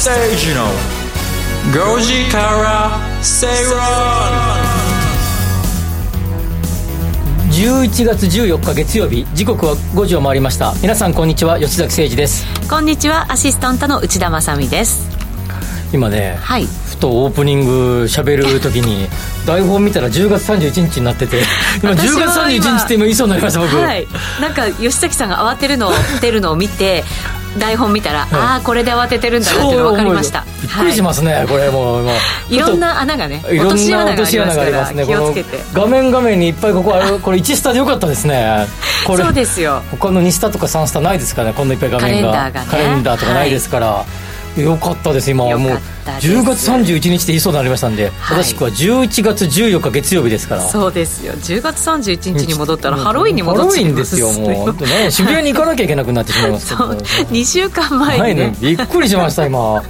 吉崎誠二の5時から正論11月14日月曜日時刻は5時を回りました皆さんこんにちは吉崎誠二ですこんにちはアシスタントの内田まさです今ね、はい、ふとオープニング喋るときに台本見たら10月31日になってて 今10月31日って今言いそうになりました僕、はい、なんか吉崎さんが慌てるのをてるのを見て台本見たら、はい、ああこれで慌ててるんだなって分かりました。びっくりしますね、はい、これもう。も ういろんな穴がね落とし穴がありますね気をつけて。画面画面にいっぱいここあるこれ1スタでよかったですね。これそうですよ。他の2スタとか3スタないですからねこんないっぱい画面が。カレンダーが、ね、カレンダーとかないですから、はいよかったです今は。もう10月31日で言いそうになりましたんで、はい、正しくは11月14日月曜日ですから。そうですよ。10月31日に戻ったらハロウィンに戻ってハロウィンですよもう、ね、渋谷に行かなきゃいけなくなってしまいますけど。2週間前にね、ね、びっくりしました今。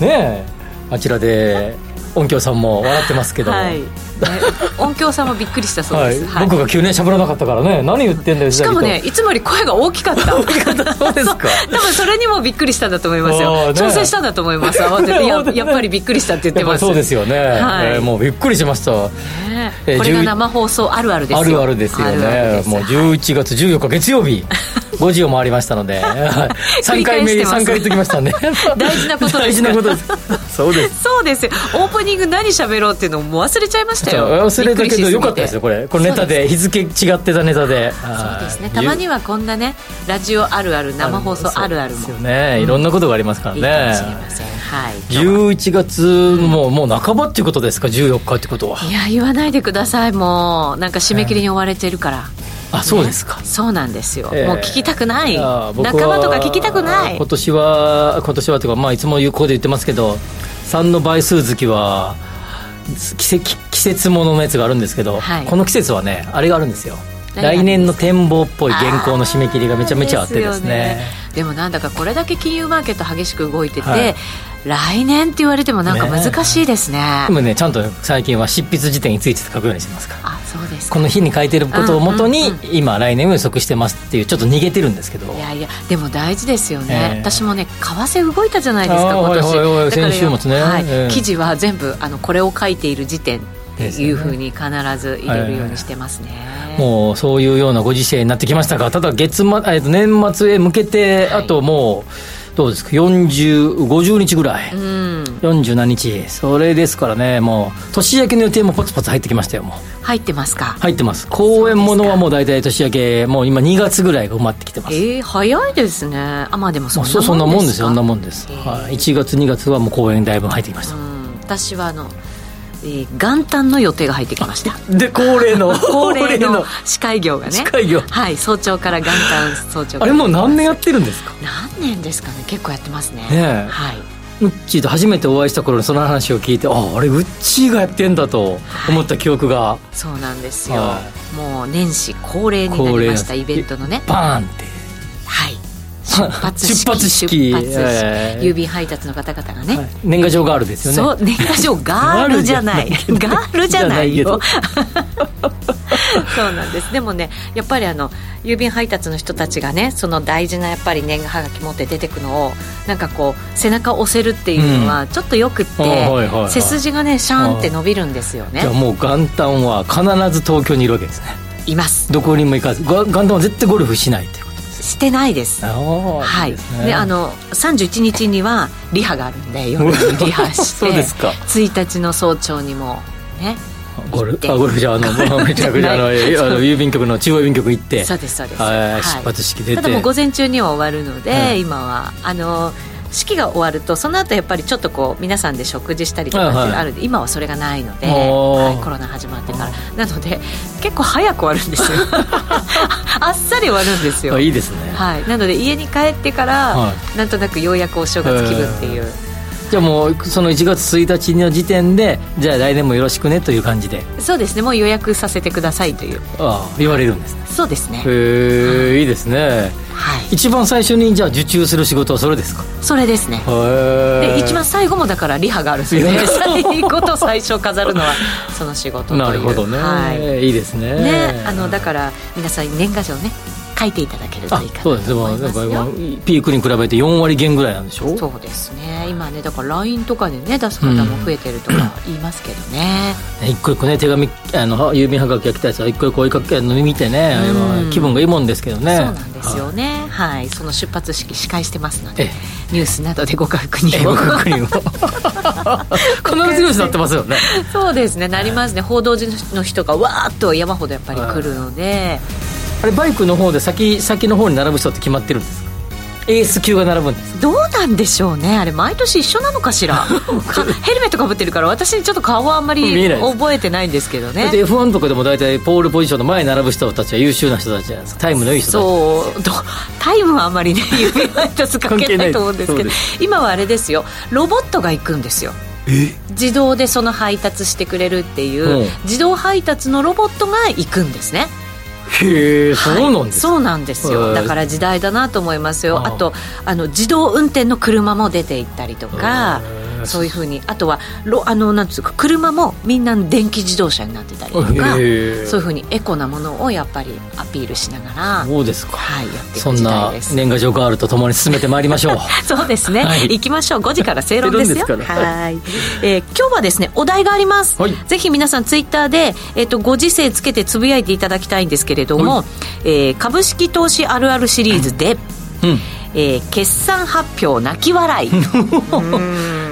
ねあちらで音響さんも笑ってますけど、はい 音響さんもびっくりしたそうです、はい、僕が急にしゃべらなかったからね。何言ってんだよしかもねいつもより声が大きかった。大きかった。そうですか。多分それにもびっくりしたんだと思いますよ、ね、調整したんだと思います。慌ててややっぱりびっくりしたって言ってます。そうですよね、はい。えー、もうびっくりしました、ねえ。ー、これが生放送あるあるですよ。あるあるですよね。もう11月14日月曜日5時を回りましたので。3回目3回言っときましたね。大事なこと大事なことです。そうです。そうです。よオープニング何喋ろうっていうのも忘れちゃいましたよ。忘れたけどよかったですよこれ。これネタで。日付違ってたネタで。そうですね。たまにはこんなねラジオあるある生放送あるあるも。ね。いろんなことがありますからね、はい。11月ももう半ばっていうことですか？14日ってことは。いや言わないでください。もうなんか締め切りに追われてるから、あそうですか、そうなんですよ、えー、もう聞きたくない。仲間とか聞きたくない。今年は今年はというかまあいつもここで言ってますけど3の倍数月は季節もののやつがあるんですけど、はい、この季節はねあれがあるんですよ。来年の展望っぽい原稿の締め切りがめちゃめちゃあってですねでもなんだか？これだけ金融マーケット激しく動いてて、はい、来年って言われてもなんか難しいですね、ね、でもねちゃんと最近は執筆時点について書くようにしてますか。らあそうですこの日に書いてることをもとに、今来年を予測してますっていうちょっと逃げてるんですけど。いやいやでも大事ですよね、えー、私もね為替動いたじゃないですか今年、はいはいはい、先週末ね、はい、えー、記事は全部あのこれを書いている時点っていうふうに必ず入れるようにしてますね、えー、もうそういうようなご時世になってきましたがただ月末、えー、年末へ向けて、あともうどうですか？4050日ぐらい、うん、47日。それですからねもう年明けの予定もポツポツ入ってきましたよもう。入ってますか？入ってます。公演ものはもう大体年明けもう今2月ぐらいが埋まってきてます。ええー、早いですね。あまあでもそんなもんですか？そんなもんですよそんなもんです、はい、1月2月はもう公演だいぶ入ってきました、私はあのえー、元旦の予定が入ってきました。で恒例の。恒例の司会業がね。司会業。はい早朝から元旦早朝あれもう何年やってるんですか？何年ですかね。結構やってますね。ねはい。ウッチーと初めてお会いした頃にその話を聞いてああれウッチーがやってんだと思った記憶が、はい、そうなんですよ、はい、もう年始恒例になりましたイベントのね。バーンって。はい出発式出発式。えー、郵便配達の方々がね、はい、年賀状ガールですよね。そう年賀状 ガールじゃない。ガールじゃないよ そうなんです。でもねやっぱりあの郵便配達の人たちがねその大事なやっぱり年賀はがき持って出てくのをなんかこう背中を押せるっていうのはちょっとよくって、うん、背筋がねシャーンって伸びるんですよね。じゃあもう元旦は必ず東京にいるわけですね。います。どこにも行かず。元旦は絶対ゴルフしないってしてないです。はい。で、ね、あの31日にはリハがあるんで 夜にリハして。そうですか。1日の早朝にもね。ゴルあゴルフじゃあの めちゃくちゃあの郵便局の中央郵便局行って。そうですそうです、はい、出発式出て。ただもう午前中には終わるので、はい、今はあの式が終わるとその後やっぱりちょっとこう皆さんで食事したりとかってあるんで、はい、今はそれがないので、はい、コロナ始まってから。なので結構早く終わるんですよ。あっさり終わるんですよ。いいですね、はい、なので家に帰ってから、はい、なんとなくようやくお正月気分っていう、じゃあもうその1月1日の時点でじゃあ来年もよろしくねという感じで。そうですね。もう予約させてくださいという。ああ言われるんですね。そうですね。へえ、うん、いいですね。はい、一番最初にじゃあ受注する仕事はそれですか？それですね。で一番最後もだからリハがあるんですよね。最後と最初飾るのはその仕事という。なるほどね、はい、いいですね。ねあのだから皆さん年賀状ね書いていただけるといいかなと思いますよ。そうです。でもピークに比べて4割減ぐらいなんでしょ？そうですね。今ねだから LINE とかでね出す方も増えてるとか言いますけどね、うん、一個一個ね手紙あの郵便はがきが来たやつは一個一個追いかけるの見てね、うん、気分がいいもんですけどね。そうなんですよね。はい、その出発式司会してますのでニュースなどでご確認を。ご確認を。このニュースなってますよね。そうですね。なりますね。報道陣の人がわーっと山ほどやっぱり来るので、あれバイクの方で先先の方に並ぶ人って決まってるんですか？エース級が並ぶんです。どうなんでしょうね。あれ毎年一緒なのかしら？ヘルメットかぶってるから私ちょっと顔はあんまり覚えてないんですけどね。F1 とかでも大体ポールポジションの前に並ぶ人たちは優秀な人たちじゃないですか？タイムのいい人たち。そう。タイムはあんまりね 指輪一つかけないと思うんですけど今はあれですよ。ロボットが行くんですよ。自動でその配達してくれるっていう、自動配達のロボットが行くんですねへえ、そうなんです、そうなんですよ。だから時代だなと思いますよ。あとあの自動運転の車も出ていったりとかそういうふうに。あとはあのなんつうか車もみんな電気自動車になってたりとかそういうふうにエコなものをやっぱりアピールしながらそうですか、はい、やっていく時代です。そんな年賀状ガールとともに進めてまいりましょう。そうですね、はい、行きましょう。5時から正論ですよ。はい、えー、今日はですねお題があります、はい、ぜひ皆さんツイッターで、えーと、ご時世つけてつぶやいていただきたいんですけれども、はい、えー、株式投資あるあるシリーズで、うん。えー、決算発表泣き笑い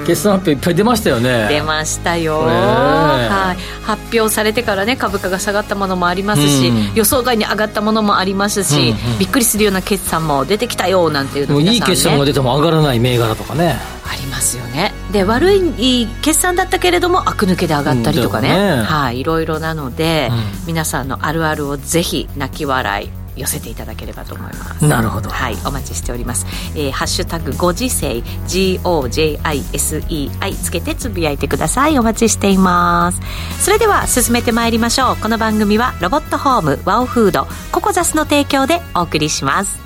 決算発表いっぱい出ましたよね。出ましたよ、はい、発表されてからね株価が下がったものもありますし、うん、予想外に上がったものもありますし、うんうん、びっくりするような決算も出てきたよなんていうのも、ね、いい決算が出ても上がらない銘柄とかね。ありますよね。で悪い決算だったけれども悪抜けで上がったりとかね。うん、ね。はい。いろいろなので、皆さんのあるあるをぜひ泣き笑い寄せていただければと思います。なるほど。はいお待ちしております、えー、ハッシュタグご時世 GOJISEI つけてつぶやいてください。お待ちしています。それでは進めてまいりましょう。この番組はロボットホームワオフードココザスの提供でお送りします。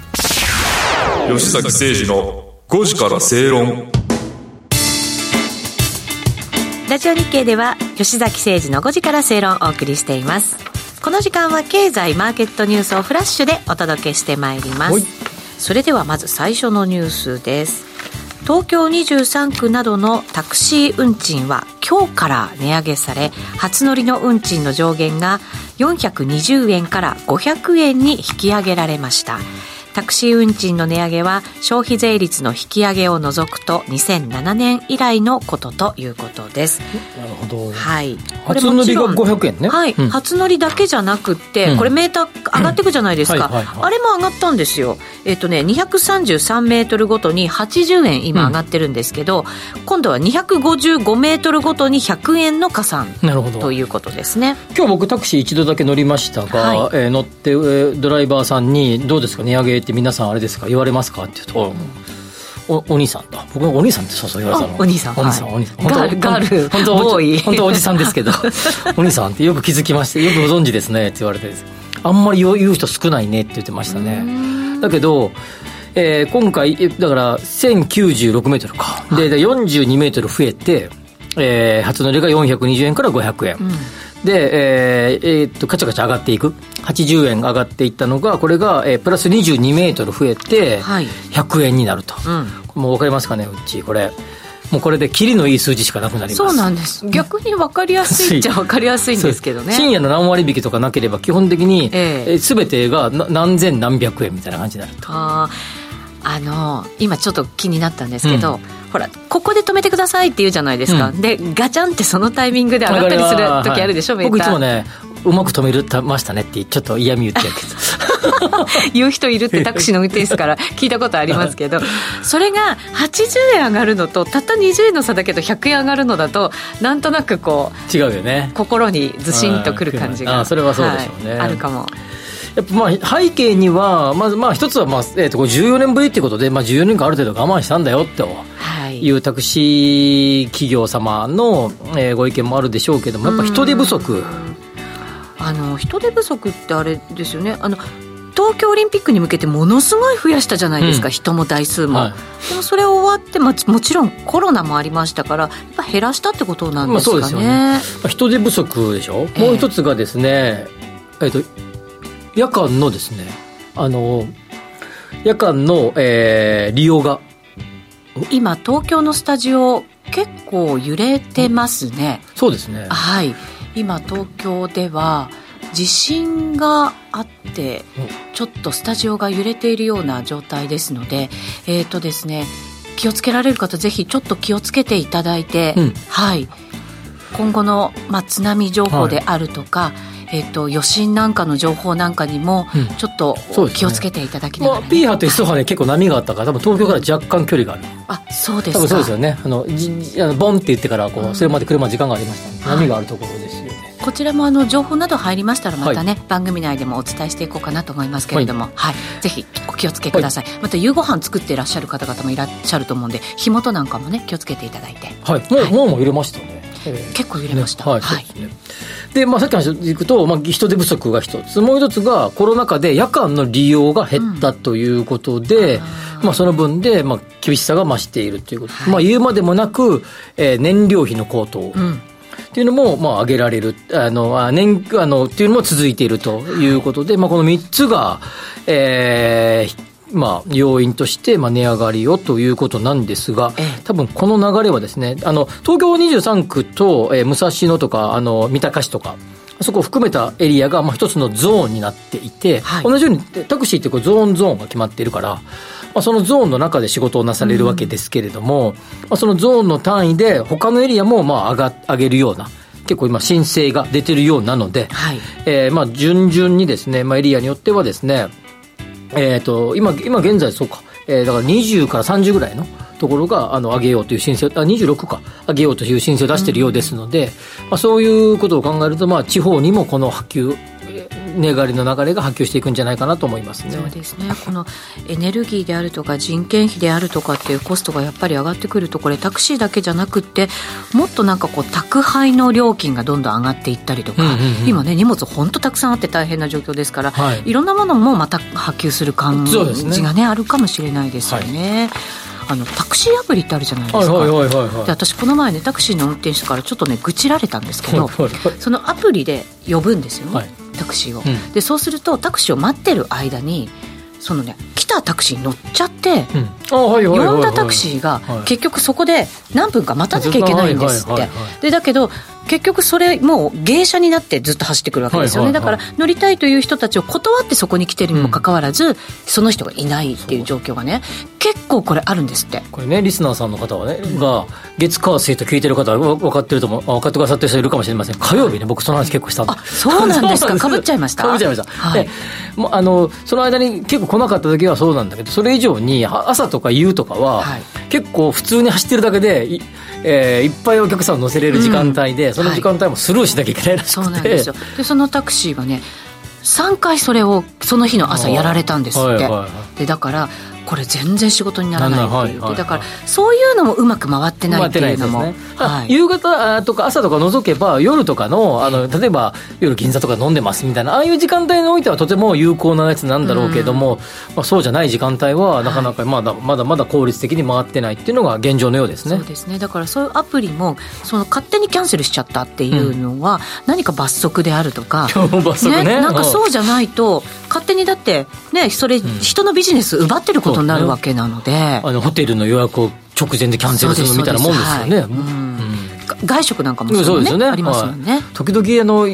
吉崎誠二の5時から正論。ラジオ日経では吉崎誠二の5時から正論をお送りしていますこの時間は経済マーケットニュースをフラッシュでお届けしてまいります。それではまず最初のニュースです。東京23区などのタクシー運賃は今日から値上げされ初乗りの運賃の上限が420円から500円に引き上げられましたタクシー運賃の値上げは消費税率の引き上げを除くと2007年以来のことということです。なるほど。はい。初乗りが500円ね。はい、うん、初乗りだけじゃなくて、これメーター上がっていくじゃないですか。あれも上がったんですよ。えっ、とね、233メートルごとに80円今上がってるんですけど、うん、今度は255メートルごとに100円の加算なるほどということですね。今日僕タクシー一度だけ乗りましたが、はい、えー、乗って、えー、ドライバーさんにどうですか？値上げって皆さんあれですか？言われますか？って言うと、おお兄さんと。僕のお兄さんってそうそう言われたのお兄さん。お兄さん、お兄さん。ガールガール本当ボーイ。本当おじさんですけど。お兄さんってよく気づきましてよくご存知ですね。って言われてあんまり言う人少ないねって言ってましたね。だけどえー、今回だから1096メートルか、で42メートル増えて、えー、初乗りが420円から500円、うんで、えーえー、っと、カチャカチャ上がっていく。80円上がっていったのが、これが、えー、プラス22メートル増えて、100円になると。はいうん、もう分かりますかね、うち、これ。もうこれで、切りのいい数字しかなくなりますそうなんです、逆に分かりやすいっちゃ分かりやすいんですけどね。深夜の何割引きとかなければ、基本的に、す、え、べ、てが何千何百円みたいな感じになると。ああの今ちょっと気になったんですけど、うん。ほらここで止めてくださいって言うじゃないですか、うん、でガチャンってそのタイミングで上がったりする時あるでしょ、はい、僕いつもねうまく止めるましたねってちょっと嫌味言ってるけど。言う人いるってタクシーの運転手から聞いたことありますけど それが80円上がるのとたった20円の差だけど100円上がるのだとなんとなくこう違うよね。心にずしんとくる感じがあそれはそうでしょうね、はい、あるかもやっぱまあ背景には、まずまあ一つはまあ、えー、と14年ぶりっていうことで、まあ、14年間ある程度我慢したんだよと。い。うタクシー企業様の、えー、ご意見もあるでしょうけども、やっぱ人手不足。あの人手不足ってあれですよね。あの東京オリンピックに向けてものすごい増やしたじゃないですか、うん、人も台数も、はい、でもそれ終わって、まあ、もちろんコロナもありましたからやっぱ減らしたってことなんですかね,、まあ、そうですよね、まあ、人手不足でしょ、えー、もう一つがですね、えーと夜間のですねあの夜間の、えー、利用が。今東京のスタジオ結構揺れてますね、そうですね。はい。今東京では地震があってちょっとスタジオが揺れているような状態ですのでえっ、ー、とですね気をつけられる方ぜひちょっと気をつけていただいて、うん、はい。今後の、まあ、津波情報であるとか、はいえーと、余震なんかの情報なんかにも、ちょっと気をつけていただきながら、ね、まあ、P 波と S 波で結構波があったから多分東京から若干距離がある、あそうです多分そうですよね。あのじあのボンって言ってからこう、それまで車時間がありました、ね、波があるところですよね。こちらもあの情報など入りましたらまたね、はい、番組内でもお伝えしていこうかなと思いますけれども、はい、はい、ぜひお気をつけください、はい、また夕ご飯作っていらっしゃる方々もいらっしゃると思うんで火元なんかもね気をつけていただいて。はい。もう,、もうも入れましたね結構揺れました、ね、はい、はい、で、まあ、さっきの話でいくと、まあ、人手不足が一つ。もう一つがコロナ禍で夜間の利用が減ったということで、うん、まあ、その分で、まあ、厳しさが増しているということ、はい、まあ、言うまでもなく、えー、燃料費の高騰、うん。っていうのも、まあ、挙げられる、あの、年、あの、っていうのも続いているということで、まあ、この3つが、えー、まあ、要因として、まあ、値上がりをということなんですが、多分この流れはですね、あの、東京23区と、えー、武蔵野とか、あの、三鷹市とか、そこを含めたエリアが、まあ、一つのゾーンになっていて、はい、同じようにタクシーってこうゾーンゾーンが決まっているから、まあ、そのゾーンの中で仕事をなされるわけですけれども、うん、まあ、そのゾーンの単位で他のエリアもまあ上が上げるような、結構今申請が出てるようなので、はい、えー、まあ順々にですね、まあ、エリアによってはですね、えっ、ー、と、今、今現在そうか、えー、だから20から30ぐらいのところが、あの、上げようという申請、あ、26か、上げようという申請を出しているようですので、うん、まあ、そういうことを考えると、まあ、地方にもこの波及、値上がりの流れが波及していくんじゃないかなと思いますね。そうですね。このエネルギーであるとか人件費であるとかっていうコストがやっぱり上がってくるとこれタクシーだけじゃなくてもっとなんかこう宅配の料金がどんどん上がっていったりとか、うんうんうん、今ね荷物本当たくさんあって大変な状況ですから、はい、いろんなものもまた波及する感じがね、ね、あるかもしれないですよね。はいあのタクシーアプリってあるじゃないですか、はいはいはいはい、で私この前ねタクシーの運転手からちょっとね愚痴られたんですけど、はいはい。はい、そのアプリで呼ぶんですよね、はい、タクシーを、うん、でそうするとタクシーを待ってる間にそのね来たタクシーに乗っちゃって、呼んだタクシーが結局そこで何分か待たなきゃいけないんですって、でだけど結局それもう芸者になってずっと走ってくるわけですよね、だから乗りたいという人たちを断ってそこに来てるにもかかわらず、うん、その人がいないっていう状況がね結構これあるんですって。これねリスナーさんの方はね、が月火水と聞いてる方は分かってると思う。分かってくださってる人いるかもしれません。火曜日ね僕その話結構したんで。あそうなんですか？かぶっちゃいました？かぶっちゃいました、はい、でもあのその間に結構来なかった時はそうなんだけどそれ以上に朝とか夕とかは、はい、結構普通に走ってるだけでえー、いっぱいお客さんを乗せれる時間帯で、うん、その時間帯もスルーしなきゃいけないらしくて、はい、そうなんですよ。でそのタクシーはね3回それをその日の朝やられたんですって、はいはいはい、でだからこれ全然仕事にならないっていう、はい、だからそういうのもうまく回ってないっていうのも、ね。はい、夕方とか朝とか除けば夜とかのあの例えば夜銀座とか飲んでますみたいなああいう時間帯においてはとても有効なやつなんだろうけれども、うん、まあ、そうじゃない時間帯はなかなかまだまだまだ効率的に回ってないっていうのが現状のようですね。そうですね。だからそういうアプリもその勝手にキャンセルしちゃったっていうのは、何か罰則であるとか、罰則ね、ね、なんかそうじゃないと勝手にだってねそれ、人のビジネス奪ってることになるわけなので、ね、あのホテルの予約を直前でキャンセルするみたいなもんですよね、はい。うん、外食なんかもそうですよね。ありますよね、はい、時々あの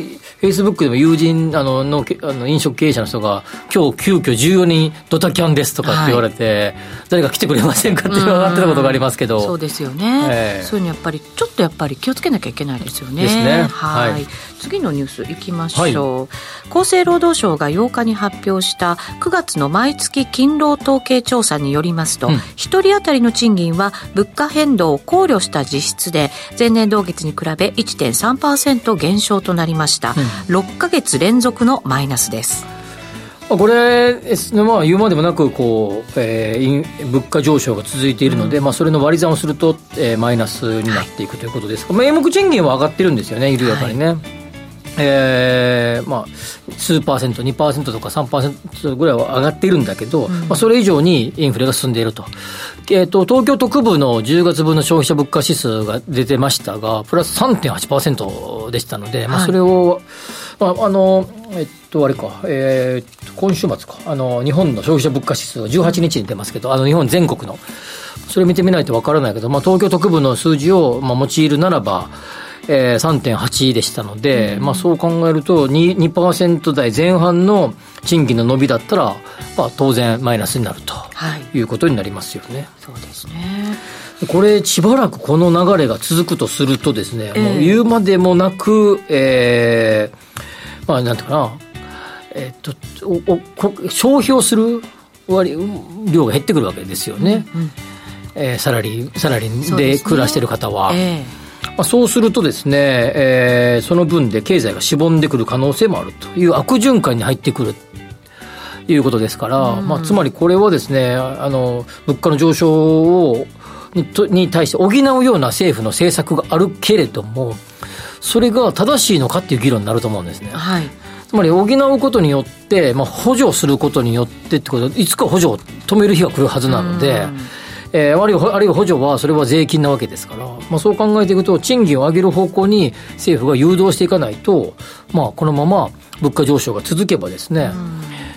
フェイスブックでも友人あののあの飲食経営者の人が、今日急遽14人ドタキャンですとかって言われて、はい、誰か来てくれませんかって伺ってたことがありますけど、そうですよね、えー、そういうのやっぱり、ちょっとやっぱり気をつけなきゃいけないですよね。ですね。はい。はい。次のニュースいきましょう、はい、厚生労働省が8日に発表した9月の毎月勤労統計調査によりますと、うん、1人当たりの賃金は物価変動を考慮した実質で前年同月に比べ1.3%減少となりました、うん、6か月連続のマイナスです。これ、まあ、言うまでもなくこう、えー、物価上昇が続いているので、うん、まあ、それの割り算をすると、えー、マイナスになっていくということです。が、名目賃金は上がってるんですよね、緩やかにね。はいえーまあ、数パーセント、2%とか3%ぐらいは上がっているんだけど、うん、まあ、それ以上にインフレが進んでいると,、えーと、東京都区部の10月分の消費者物価指数が出てましたが、プラス3.8%でしたので、はい、まあ、それを、まああのえっとあれか、えー、今週末かあの日本の消費者物価指数が18日に出ますけどあの日本全国の。それ見てみないとわからないけど、まあ、東京特部の数字を、まあ、用いるならばえー、3.8でしたので、うん、まあ、そう考えると 2%, 2台前半の賃金の伸びだったら、まあ、当然マイナスになるとい。うことになりますよね。はい、そうですね。これ、しばらくこの流れが続くとするとですね、えー、もう言うまでもなく、えー、まあ、なんていうかな、えー、っとおお消費をする割量が減ってくるわけですよね。うんうん、えー、サラリー、サラリーで暮らしてる方は。えーまあ、そうするとですね、えー、その分で経済がしぼんでくる可能性もあるという悪循環に入ってくるということですから、まあ、つまりこれはですね、あの、物価の上昇を、にに対して補うような政府の政策があるけれども、それが正しいのかっていう議論になると思うんですね。はい。つまり補うことによって、まあ、補助することによってってこといつか補助を止める日が来るはずなので、えー、あるいはあるいは補助はそれは税金なわけですから、まあ、そう考えていくと賃金を上げる方向に政府が誘導していかないと、まあ、このまま物価上昇が続けばですね、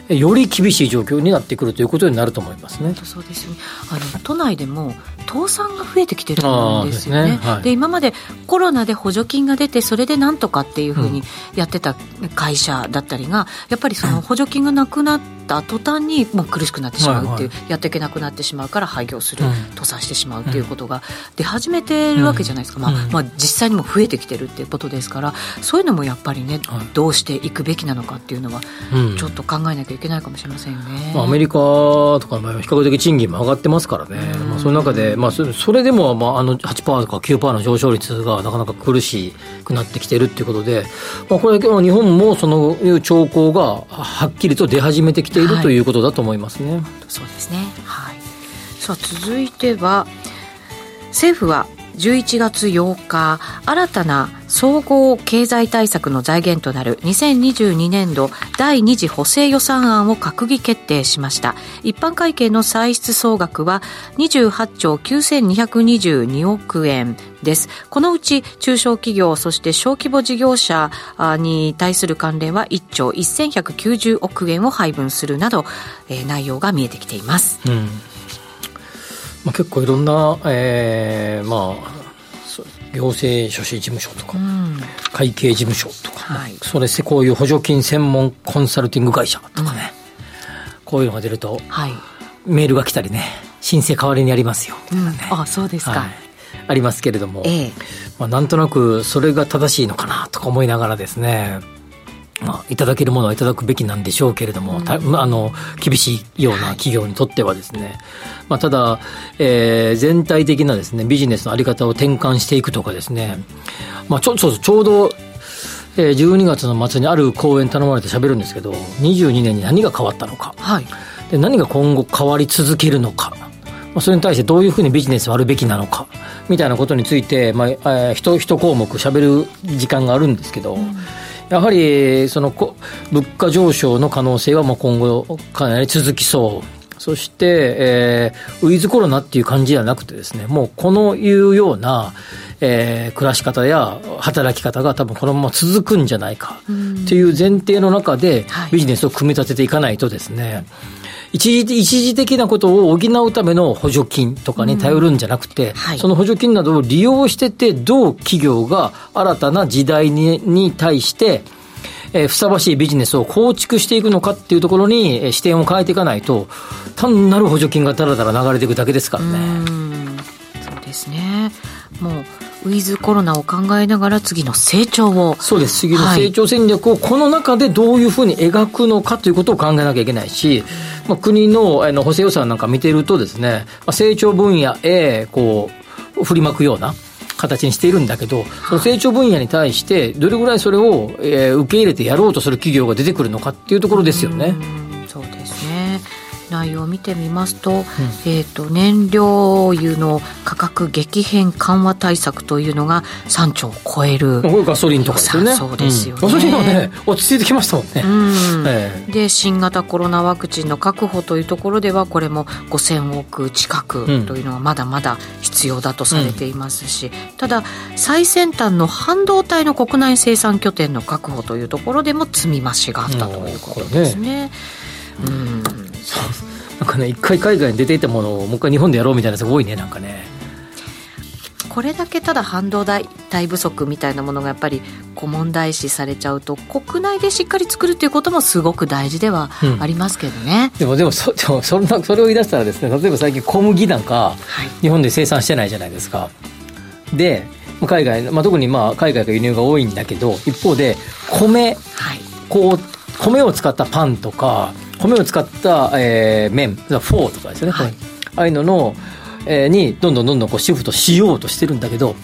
より厳しい状況になってくるということになると思いますね。そうですよね。あの都内でも倒産が増えてきてるんですよね。で、ね。はい、今までコロナで補助金が出てそれでなんとかっていうふうにやってた会社だったりが、やっぱりその補助金がなくなった途端にもう苦しくなってしまうっていう、はいはい、やっていけなくなってしまうから廃業する、うん、倒産してしまうっていうことが出始めてるわけじゃないですか。うん、まあ、まあ実際にも増えてきてるっていうことですから、そういうのもやっぱりね、どうしていくべきなのかっていうのはちょっと考えなきゃいけないかもしれませんね。まあ、アメリカとか比較的賃金も上がってますからね。まあその中でまあ、それでも、まあ、あの8%とか9%の上昇率がなかなか苦しくなってきてるっていうことで、まあ、これ日本もそのいう兆候がはっきりと出始めてきている、はい、ということだと思いますね。そうですね、はい、さあ続いては政府は11月8日新たな総合経済対策の財源となる2022年度第2次補正予算案を閣議決定しました。一般会計の歳出総額は28兆9222億円です。このうち中小企業そして小規模事業者に対する関連は1兆1190億円を配分するなど、えー、内容が見えてきています、うん。まあ、結構いろんな、えー、まあ行政書士事務所とか、うん、会計事務所とか、はい、それこういう補助金専門コンサルティング会社とかね、うん、こういうのが出ると、はい、メールが来たりね申請代わりにやりますよ、ね、うん、あそうですか、はい、ありますけれども、ええ。まあ、なんとなくそれが正しいのかなとか思いながらですねまあ、いただけるものはいただくべきなんでしょうけれども、うん、あの厳しいような企業にとってはですね、まあ、ただ、えー、全体的なですねビジネスの在り方を転換していくとかですね、まあ、ちょそうちょうど、えー、12月の末にある講演頼まれて喋るんですけど22年に何が変わったのか、はい、で何が今後変わり続けるのか。まあ、それに対してどういうふうにビジネスをあるべきなのか。みたいなことについて、まあえー、一一項目しゃべる時間があるんですけど、うんやはりその物価上昇の可能性はもう今後かなり続きそう。そして、えー、ウィズコロナっていう感じではなくてですね、もうこのいうような、えー、暮らし方や働き方が多分このまま続くんじゃないかという前提の中でビジネスを組み立てていかないとですね、はい一時一時的なことを補うための補助金とかに頼るんじゃなくて、うんはい、その補助金などを利用してて、どう企業が新たな時代にに対して、えー、ふさわしいビジネスを構築していくのかっていうところに、えー、視点を変えていかないと、単なる補助金がだらだら流れていくだけですからね。そうですね。もうウィズコロナを考えながら次の成長を。そうです。次の成長戦略をこの中でどういうふうに描くのかということを考えなきゃいけないし、まあ、国のあの補正予算なんか見てるとですね、まあ、成長分野へこう振りまくような形にしているんだけど、その成長分野に対して、どれぐらいそれを、えー、受け入れてやろうとする企業が出てくるのかっていうところですよね。そうです。ね内容を見てみますとうん、えーと、燃料油の価格激変緩和対策というのが3兆を超えるガソリンとかですよね。そうですよね、ガソリンはね落ち着いてきましたもんね、うん。えー、で新型コロナワクチンの確保というところではこれも5000億近くというのはまだまだ必要だとされていますし、ただ最先端の半導体の国内生産拠点の確保というところでも積み増しがあったということですね。うんなんかね一回海外に出ていたものをもう一回日本でやろうみたいなやつが多いねなんかね。これだけただ半導体不足みたいなものがやっぱりこう問題視されちゃうと国内でしっかり作るっていうこともすごく大事ではありますけどね、うん、でもでもそ そんなそれを言い出したらですね例えば最近小麦なんか、日本で生産してないじゃないですか。で海外、まあ、特にまあ海外が輸入が多いんだけど一方で米、はい、こう米を使ったパンとか米を使った、えー、麺フォーとかですよね、はい、ああいうのの、えー、にどんどんどんどんこうシフトしようとしてるんだけど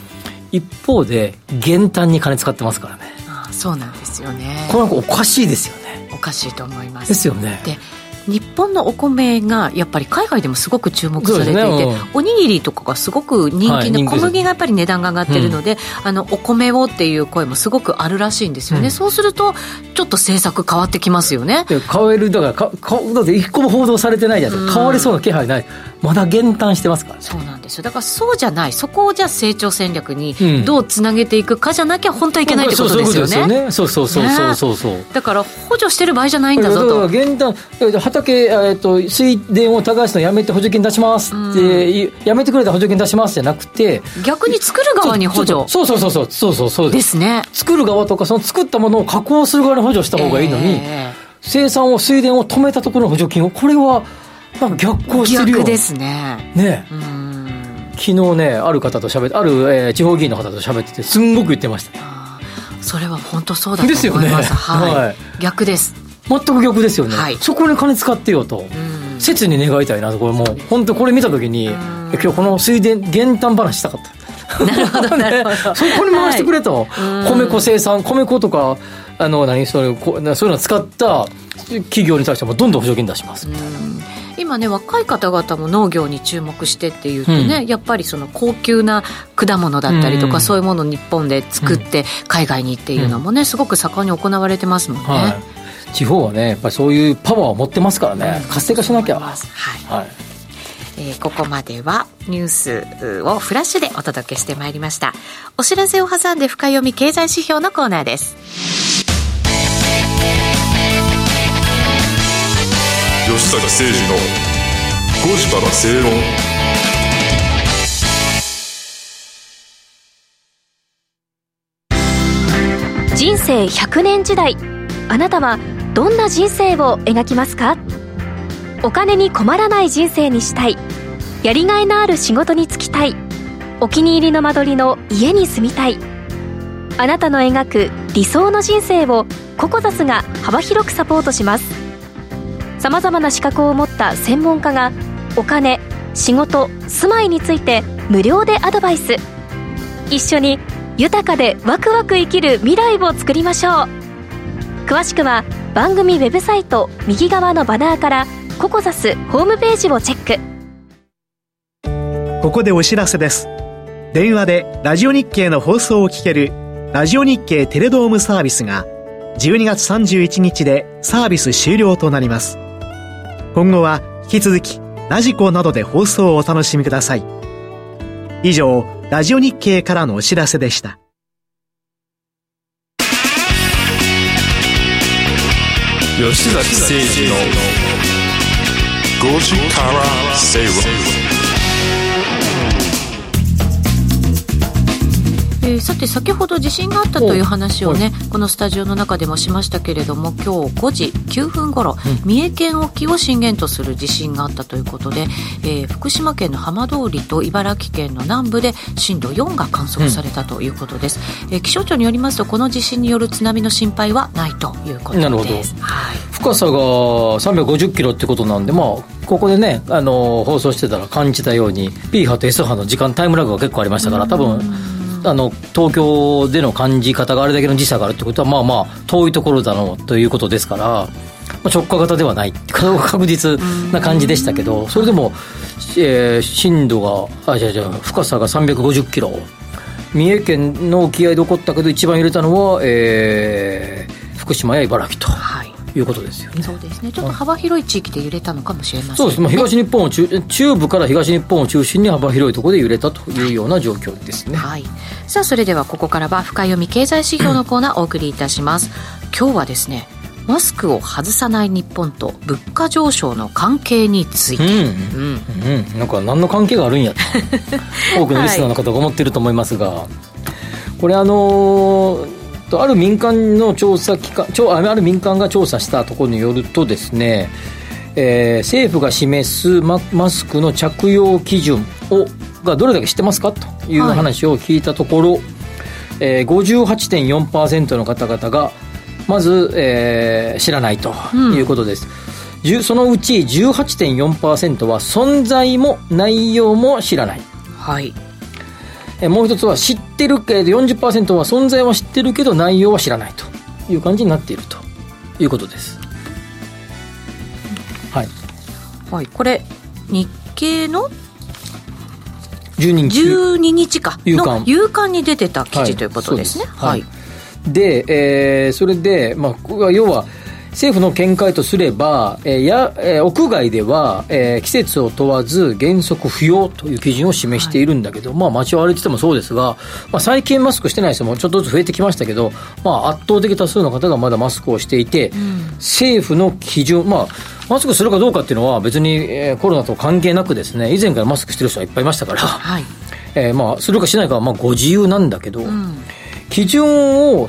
一方で減反に金使ってますからね。ああそうなんですよね。これなんかおかしいですよね。おかしいと思います。ですよね。で日本のお米がやっぱり海外でもすごく注目されていて、ねうん、おにぎりとかがすごく人気で、はい、小麦がやっぱり値段が上がってるので、うん、あのお米をっていう声もすごくあるらしいんですよね、うん、そうするとちょっと政策変わってきますよね。変えるだからかかだって一個も報道されてないじゃないですか、変わりそうな気配ないまだ減反してますから、ね、そうなんですよ。だからそうじゃない。そこをじゃあ成長戦略にどうつなげていくかじゃなきゃ本当はいけないってことですよね、そうそうそうそうそうそう、ね、だから補助してる場合じゃないんだぞと減反畑、えっと水田を耕すのやめて補助金出しますって、うん、やめてくれた補助金出しますじゃなくて逆に作る側に補助そうそうそうそうそうそうそうですね作る側とかその作ったものを加工する側に補助した方がいいのに、えー、生産を水田を止めたところの補助金をこれはなんか逆行してるよ逆ですね。ね。昨日ねある方と喋ってある、えー、地方議員の方と喋っててすんごく言ってました。それは本当そうだと思います。ですよね、はい、はい、逆です。全く逆ですよね、はい、そこに金使ってよと、切に願いたいなこれもう本当これ見た時に今日この水田減反話したかった。なるほど なるほど。そこに回してくれと、はい、米粉生産米粉とかあの何それそういうのを使った企業に対してもどんどん補助金出します。みたいな。今ね若い方々も農業に注目してっていうとね、うん、やっぱりその高級な果物だったりとか、うん、そういうものを日本で作って海外にっていうのもね、すごく盛んに行われてますもんね。はい。地方はねやっぱりそういうパワーを持ってますからね、活性化しなきゃ。はい、はい。えー、ここまではニュースをフラッシュでお届けしてまいりました。お知らせを挟んで深読み経済指標のコーナーです吉崎誠二の5時から正論。人生100年時代あなたはどんな人生を描きますか？お金に困らない人生にしたいやりがいのある仕事に就きたいお気に入りの間取りの家に住みたいあなたの描く理想の人生をココザスが幅広くサポートします。さまざまな資格を持った専門家がお金仕事住まいについて無料でアドバイス。一緒に豊かでワクワク生きる未来を作りましょう。詳しくは番組ウェブサイト右側のバナーからココザスホームページをチェック。ここでお知らせです。電話でラジオ日経の放送を聞けるラジオ日経テレドームサービスが12月31日でサービス終了となります。今後は引き続きラジコなどで放送をお楽しみください。以上ラジオ日経からのお知らせでした。吉崎誠二の5時から正論えー、さて先ほど地震があったという話をねこのスタジオの中でもしましたけれども今日5時9分ごろ、うん、三重県沖を震源とする地震があったということで、えー、福島県の浜通りと茨城県の南部で震度4が観測されたということです、うん、えー、気象庁によりますとこの地震による津波の心配はないということです。はい、深さが350キロってことなんでまあここでねあの放送してたら感じたように P 波と S 波の時間タイムラグが結構ありましたから多分あの東京での感じ方があれだけの時差があるってことはまあまあ遠いところだろうということですからまあ、直下型ではない確実な感じでしたけどそれでも、えー、震度があじゃじゃ深さが350キロ。三重県の沖合で起こったけど一番揺れたのは、えー、福島や茨城と。はいいうことですよね。そうですね。ちょっと幅広い地域で揺れたのかもしれません、ね、そうです。まあ、東日本を中中部から東日本を中心に幅広いところで揺れたというような状況ですね。はい。さあそれではここからは深読み経済指標のコーナーお送りいたします。今日はですね。マスクを外さない日本と物価上昇の関係について、うんうんうん、なんか何の関係があるんやと 多くのリスナーの方が思ってると思いますが、はい、これあのー、ある民間の調査機関ある民間が調査したところによるとですね、えー、政府が示すママスクの着用基準をがどれだけ知ってますかという話を聞いたところ、はいえー、58.4%の方々がまず、えー、知らないということです、うん、そのうち18.4%は存在も内容も知らない。はいえもう一つは知ってるけど40%は存在は知ってるけど内容は知らないという感じになっていると。いうことです。はい、はい、これ日経の？12日 ,12 日か。夕刊。夕刊に出てた記事ということですね。はい、はい。で、えー、それで、まあ、要は、政府の見解とすれば、えー、や、えー、屋外では、えー、季節を問わず原則不要という基準を示しているんだけど、はい、まあ街を歩いててもそうですが、まあ最近マスクしてない人もちょっとずつ増えてきましたけど、まあ圧倒的多数の方がまだマスクをしていて、うん、政府の基準、まあマスクするかどうかっていうのは別に、えー、コロナと関係なくですね、以前からマスクしてる人はいっぱいいましたから、はい、えー、まあするかしないかはまあご自由なんだけど、うん。基準を、っ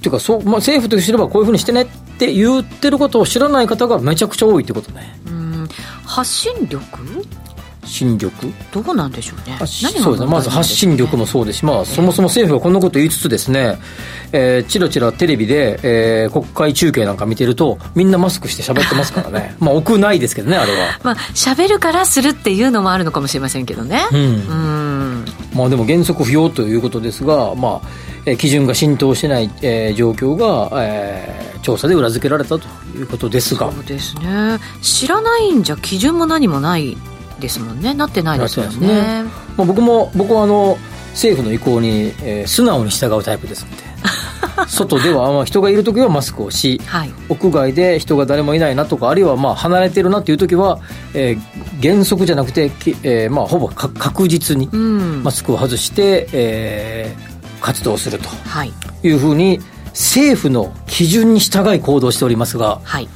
ていうかそう、まあ、政府とすればこういうふうにしてねっって言ってることを知らない方がめちゃくちゃ多いってことね。うん発信力？信力？どうなんでしょうね。そうですね。まず発信力もそうですし、まあ、そもそも政府がこんなこと言いつつですね、えー、チラチラテレビで、えー、国会中継なんか見てるとみんなマスクして喋ってますからね。まあ屋内ですけどねあれは。まあ喋るからするっていうのもあるのかもしれませんけどね。うん。うん。まあでも原則不要ということですがまあえ基準が浸透してない、えー、状況が、えー、調査で裏付けられたということですが。そうですね。知らないんじゃ基準も何もないですもんね。なってないですよね。ね、まあ、僕も僕はあの政府の意向に、えー、素直に従うタイプですので。外では、まあ、人がいる時はマスクをし、はい、屋外で人が誰もいないなとかあるいはまあ離れてるなっていう時は、えー、原則じゃなくて、えーまあ、ほぼ確実にマスクを外して、えー、活動するというふうに、政府の基準に従い行動しておりますが、はい、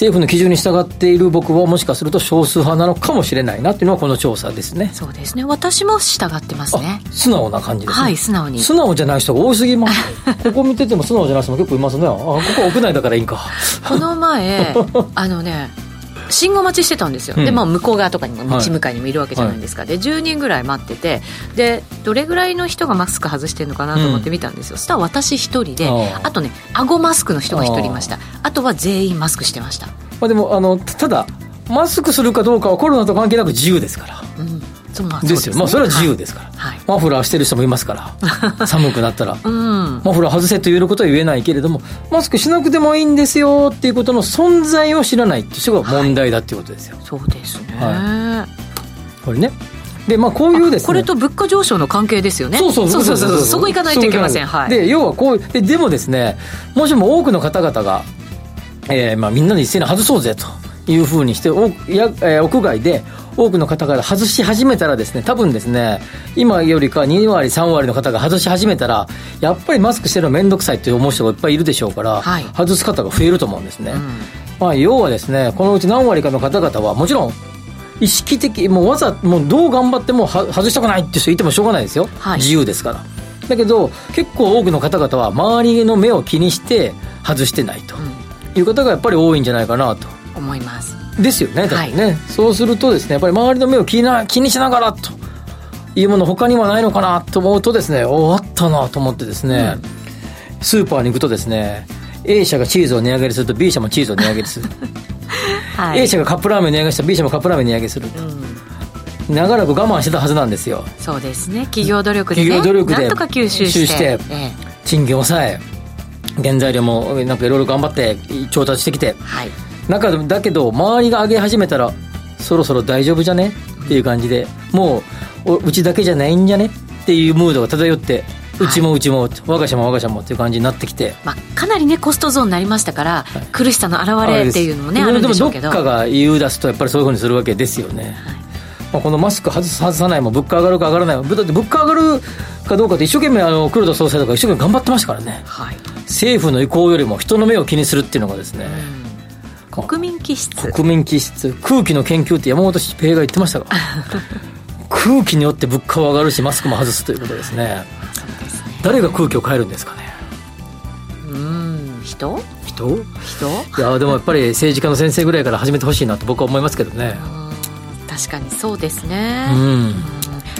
政府の基準に従っている僕はもしかすると少数派なのかもしれないなっていうのはこの調査ですね。そうですね。私も従ってますね。素直な感じですね。はい素直に。素直じゃない人が多すぎます。ここ見てても素直じゃない人も結構いますね。あここ屋内だからいいんか。この前 あのね信号待ちしてたんですよ、うん、でまあ向こう側とかにも道向かいにもいるわけじゃないですか、はい、で10人ぐらい待っててでどれぐらいの人がマスク外してるのかなと思って見たんですよ、うん、そしたら私一人であとね顎マスクの人が一人いました。あとは全員マスクしてました、まあ、でもあのただマスクするかどうかはコロナと関係なく自由ですから、うんですよ、ね、まあそれは自由ですから、はい、マフラーしてる人もいますから。寒くなったら、うん、マフラー外せと言えることは言えないけれどもマスクしなくてもいいんですよっていうことの存在を知らないっていう人が問題だっていうことですよ、はい、そうですね、はい、これね。でまあこういうですね。これと物価上昇の関係ですよね。そうそうそうそうそう。そこ行かないといけません。はい。で要はこうででもですねもしも多くの方々が、えーまあ、みんなで一斉に外そうぜというふうにしておや、えー、屋外で多くの方が外し始めたらですね多分ですね今よりか2割3割の方が外し始めたらやっぱりマスクしてるの面倒くさいって思う人がいっぱいいるでしょうから、はい、外す方が増えると思うんですね、うん、まあ、要はですねこのうち何割かの方々はもちろん意識的もうわざもうどう頑張っても外したくないって人いてもしょうがないですよ、はい、自由ですから。だけど結構多くの方々は周りの目を気にして外してないという方がやっぱり多いんじゃないかなと。思いますですよね、だね、はい、そうするとですね、やっぱり周りの目を気な気にしながらというもの、他にはないのかなと思うとですね、終わったなと思ってですね、うん、スーパーに行くとですね、A 社がチーズを値上げすると B 社もチーズを値上げする。はい、A 社がカップラーメン値上げしたら B 社もカップラーメン値上げする。と。うん。長らく我慢してたはずなんですよ。そうですね。企業努力で、ね、企業努力でなんとか吸収して。して、ええ、賃金を抑え原材料もなんかいろいろ頑張って調達してきて、はい、中だけど周りが上げ始めたらそろそろ大丈夫じゃね？っていう感じでもううちだけじゃないんじゃね？っていうムードが漂ってうちもうちも、我が社も我が社もっていう感じになってきて、まあ、かなりねコストゾーンになりましたから、はい、苦しさの表れっていうのもねあるんでしょうけど。でもどっかが言う出すとやっぱりそういうふうにするわけですよね、はい。まあ、このマスク外す外さないも物価上がるか上がらないもだって物価上がるかどうかって一生懸命あの黒田総裁とか一生懸命頑張ってましたからね、はい、政府の意向よりも人の目を気にするっていうのがですね、国民気質。国民気質。空気の研究って山本平が言ってましたが 空気によって物価は上がるしマスクも外すということですね。誰が空気を変えるんですかね？うん人？人？人？いやでもやっぱり政治家の先生ぐらいから始めてほしいなと僕は思いますけどね。確かにそうですね、うん、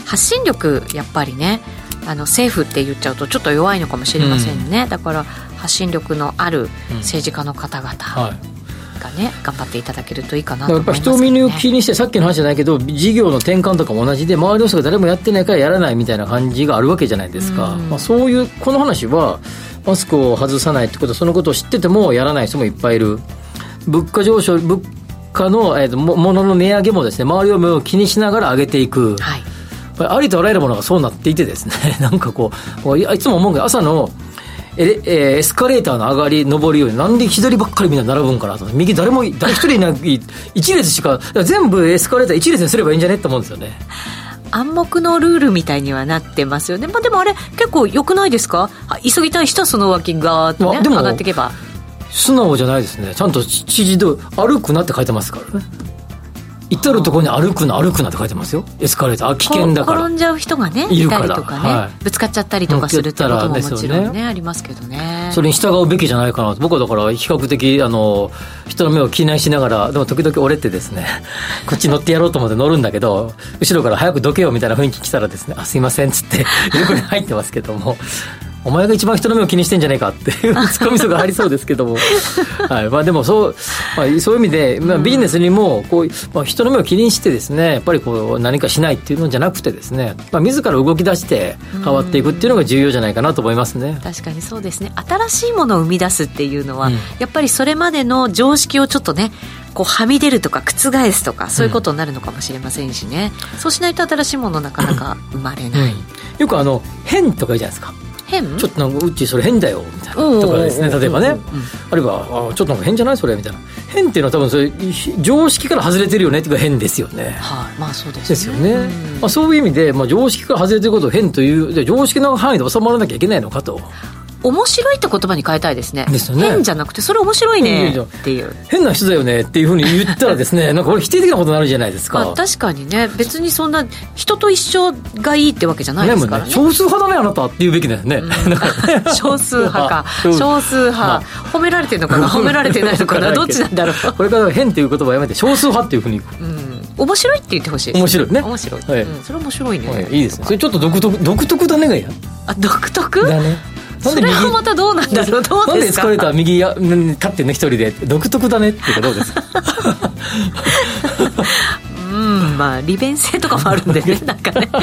発信力やっぱりねあの政府って言っちゃうとちょっと弱いのかもしれませんね、うん、だから発信力のある政治家の方々、うんはいがね頑張っていただけるといいかなと思います、ね、やっぱ人見抜きにしてさっきの話じゃないけど事業の転換とかも同じで周りの人が誰もやってないからやらないみたいな感じがあるわけじゃないですか、まあ、そういうこの話はマスクを外さないってことそのことを知っててもやらない人もいっぱいいる。物価上昇物価の、えーと、ものの値上げもですね周りを気にしながら上げていく、はい、ありとあらゆるものがそうなっていてですね なんかこういつも思うけど朝のエえエスカレーターの上がり上りよりなんで左ばっかりみんな並ぶんかなと。右誰も誰一人いない一列しか全部エスカレーター一列にすればいいんじゃねって思うんですよね。暗黙のルールみたいにはなってますよね、まあ、でもあれ結構よくないですか？急ぎたい人はその脇がーっと、ね、上がっていけば。素直じゃないですね。ちゃんと指示通り歩くなって書いてますからね至る所に歩くな歩くなって書いてますよ。エスカレーター。危険だから。転んじゃう人がねいたりとかね、はい、ぶつかっちゃったりとかするってことももちろんね、ね、ありますけどね。それに従うべきじゃないかなと。僕はだから比較的あの人の目を気にしながらでも時々俺ってですね こっち乗ってやろうと思って乗るんだけど後ろから早くどけよみたいな雰囲気来たらですねあすいませんっつって 横に入ってますけどもお前が一番人の目を気にしてんじゃねえかっていう ツッコミそがありそうですけども、はい。まあ、でもそう、まあ、そういう意味で、まあ、ビジネスにもこう、まあ、人の目を気にしてですねやっぱりこう何かしないっていうのじゃなくてですね、まあ、自ら動き出して変わっていくっていうのが重要じゃないかなと思いますね。確かにそうですね。新しいものを生み出すっていうのは、うん、やっぱりそれまでの常識をちょっとねこうはみ出るとか覆すとかそういうことになるのかもしれませんしね、うん、そうしないと新しいものなかなか生まれない、うん、よくあの変とか言うじゃないですか変？ちょっとなんかうちそれ変だよみたいなとかですね例えばね。あるいはあちょっとなんか変じゃないそれ？みたいな。変っていうのは多分それ常識から外れてるよねっていうか変ですよね。はい、まあそうです、ね、ですよね、まあ、そういう意味で、まあ、常識から外れてることを変という常識の範囲で収まらなきゃいけないのかと面白いって言葉に変えたいですね。ですよね。変じゃなくてそれ面白いねっていう。変な人だよねっていうふうに言ったらですねなんかこれ否定的なことになるじゃないですか、ま あ、確かにね。別にそんな人と一緒がいいってわけじゃないですからね、ね、少数派だねあなたって言うべきだよね、うん、少数派か。少数派、まあ、褒められてるのかな？褒められてないのかな？どっちなんだろう？これから変っていう言葉をやめて少数派っていうふうに、う。ん。面白いって言ってほしい。面白いね。面白い、はい、うん、それ面白いね、はい、いいですね。それちょっと独特独特だねがいいあ独特？だねそれはまたどうなんだろう。どうなんでエスカレーター右や立ってね一人で？独特だねっていうかどうですか？うんまあ利便性とかもあるんでね なんかね、は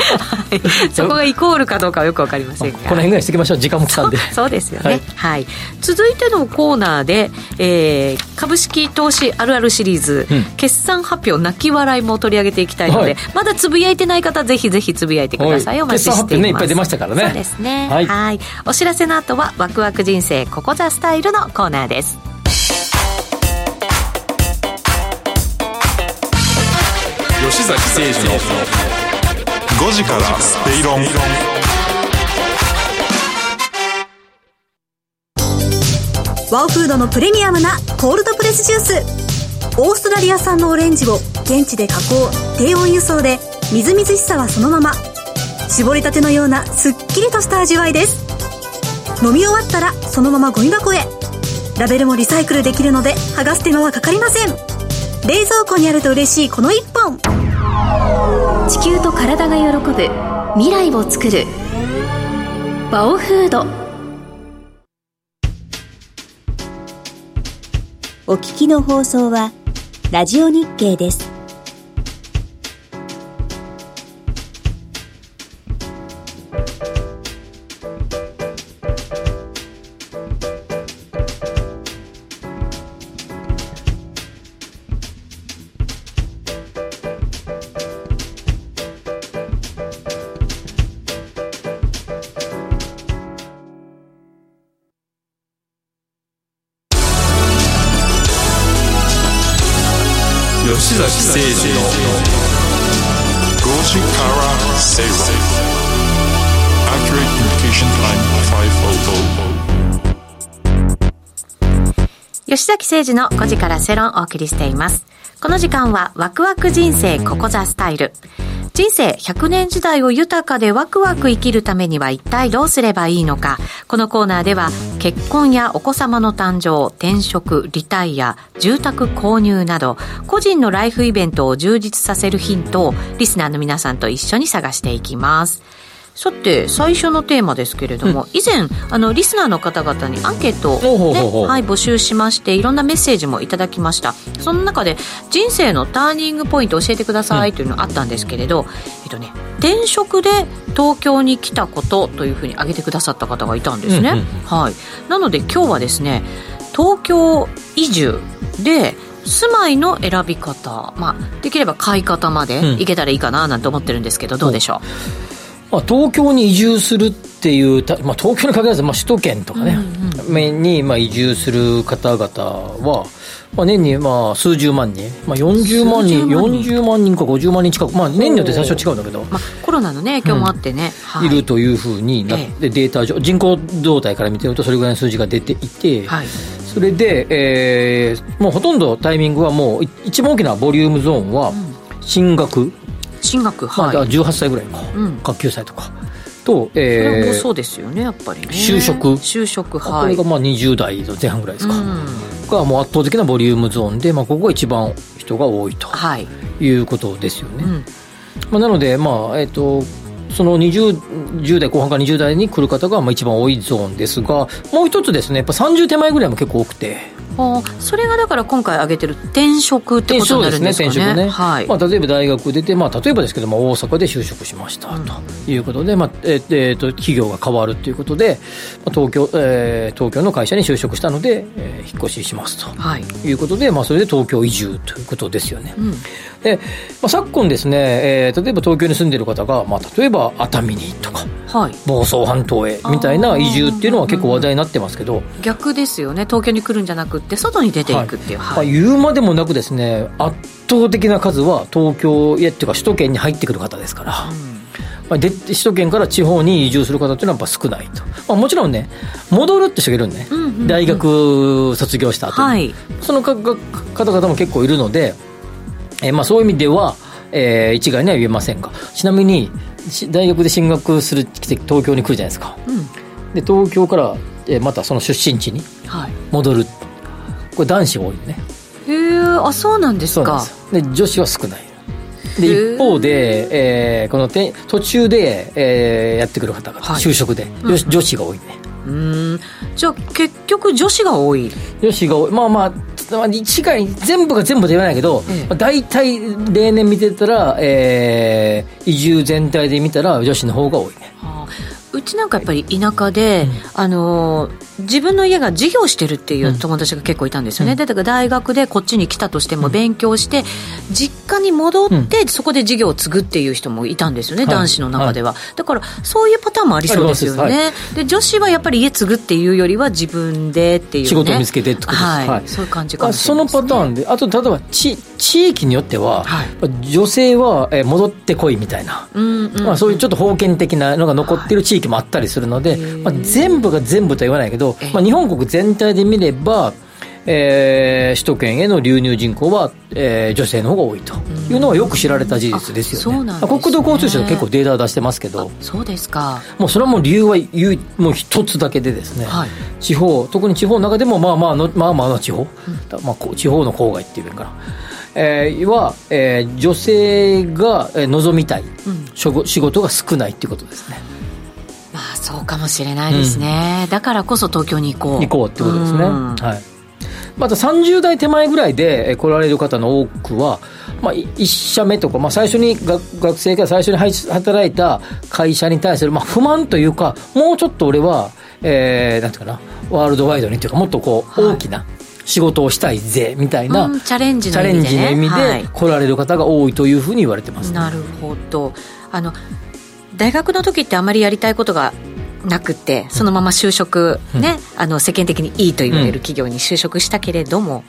い、そこがイコールかどうかはよく分かりませんが。この辺ぐらいしていきましょう時間も来たんでそうですよね、はい、はい、続いてのコーナーで、えー、株式投資あるあるシリーズ、うん、決算発表泣き笑いも取り上げていきたいので、はい、まだつぶやいてない方ぜひぜひつぶやいてください、お待ちしています。ねいっぱい出ましたからね。そうですね。はい。お知らせの後はワクワク人生ここザスタイルのコーナーです崎誠二の5時からベイロンワオフードのプレミアムなコールドプレスジュース。オーストラリア産のオレンジを現地で加工低温輸送でみずみずしさはそのまま。絞りたてのようなすっきりとした味わいです。飲み終わったらそのままゴミ箱へ。ラベルもリサイクルできるので剥がす手間はかかりません。冷蔵庫にあると嬉しいこの一本。地球と体が喜ぶ未来を作る。バオフード。お聞きの放送はラジオ日経です。誠二の5時から正論をお送りしていますこの時間はワクワク人生ここザスタイル人生100年時代を豊かでワクワク生きるためには一体どうすればいいのか。このコーナーでは結婚やお子様の誕生、転職、リタイア、住宅購入など個人のライフイベントを充実させるヒントをリスナーの皆さんと一緒に探していきます。さて最初のテーマですけれども、うん、以前あのリスナーの方々にアンケートを、ね、はい、募集しましていろんなメッセージもいただきました。その中で人生のターニングポイント教えてくださいというのがあったんですけれど、うん、えっとね転職で東京に来たことというふうに挙げてくださった方がいたんですね、うんうん、はい、なので今日はですね東京移住で住まいの選び方、まあ、できれば買い方までいけたらいいかななんて思ってるんですけど、どうでしょう？まあ、東京に移住するっていう、まあ、東京に限らず、まあ、首都圏とかね、うんうん、に、まあ、移住する方々は、まあ、年にまあ数十万人、まあ、40万人40万人。か50万人近く、まあ、年によって最初は違うんだけど、まあ、コロナの、ね、影響もあってね、うん。はい、いるというふうになって、データ上人口動態から見てるとそれぐらいの数字が出ていて、はい、それで、えー、もうほとんどタイミングはもう一番大きなボリュームゾーンは進学、進学はい、まあ、18歳ぐらいか、うん、学級歳とか。と、えー、それもそうですよねやっぱりね。就職。就職はいこれがまあ20代の前半ぐらいですか、うん、がもう圧倒的なボリュームゾーンで、まあ、ここが一番人が多いと、はい、いうことですよね、うん、まあ、なのでまあえっ、ー、とその 20, 10代後半から20代に来る方がまあ一番多いゾーンですがもう一つですねやっぱ30手前ぐらいも結構多くてそれがだから今回挙げてる転職ってことになるんですかね。転職ね。はい。まあ例えば大学出て、まあ例えばですけども大阪で就職しました、ということで、まあえっ、ー、と企業が変わるということで、まあ、東京、えー、東京の会社に就職したので、えー、引っ越ししますと、はい、いうことで、まあそれで東京移住ということですよね。うん、で、まあ昨今ですね、えー、例えば東京に住んでいる方が、まあ例えば熱海にとか。はい、房総半島へみたいな移住っていうのは結構話題になってますけど、逆ですよね東京に来るんじゃなくて外に出ていくっていう、はい、言うまでもなくですね圧倒的な数は東京へっていうか首都圏に入ってくる方ですから、うん。まあ、で首都圏から地方に移住する方っていうのはやっぱ少ないと、まあ、もちろんね戻るって人がいるんね、うんうんうん、大学卒業した後に、はい、その方々も結構いるので、えー、まあそういう意味では、えー、一概には言えませんが。ちなみに大学で進学する来て東京に来るじゃないですか、うん、で東京から、えー、またその出身地に戻る、はい、これ男子多いよね。へえあそうなんですか。で女子は少ない。で一方で、えー、このて途中で、えー、やってくる方々、はい、就職で、うん、女子が多いね。うん。じゃあ結局女子が多い。女子が多い。まあまあ一概全部が全部で言わないけど、ええ、大体例年見てたら、えー、移住全体で見たら女子の方が多いね、はちなんかやっぱり田舎で、うん、あの自分の家が事業してるっていう友達が結構いたんですよね、うん、だから大学でこっちに来たとしても勉強して、実家に戻って、そこで事業を継ぐっていう人もいたんですよね、男子の中では、はい、だからそういうパターンもありそうですよね、はい、で女子はやっぱり家継ぐっていうよりは自分でっていう、ね、仕事を見つけてってことです、はい、そういう感じかもしれない、ね、そのパターンであと例えば地地域によっては、女性は戻ってこいみたいな、うんうん、まあ、そういうちょっと封建的なのが残ってる地域もあったりするので、まあ、全部が全部とは言わないけど、まあ、日本国全体で見れば、えー、首都圏への流入人口は、えー、女性の方が多いというのはよく知られた事実ですよね。ね国土交通省結構データ出してますけど、そうですか。もうそれはもう理由はもう一つだけでですね、はい、地方特に地方の中でもまあまあのまあまあの地方、うん、まあ地方の郊外っていうかな。えー、は、えー、女性が望みたい、うん、仕事が少ないっていうことですね。まあそうかもしれないですね、うん、だからこそ東京に行こう。行こうってことですね、はい。また30代手前ぐらいで来られる方の多くは、まあ、1社目とか、まあ、最初に学生が最初に働いた会社に対する、まあ、不満というかもうちょっと俺は、えー、なんていうかなワールドワイドにというかもっとこう大きな、仕事をしたいぜみたいな、チャレンジの意味で、ね、意味で来られる方が多いというふうに言われてます、ね、なるほど。あの大学の時ってあまりやりたいことがなくてそのまま就職、ね、あの世間的にいいと言われる企業に就職したけれども、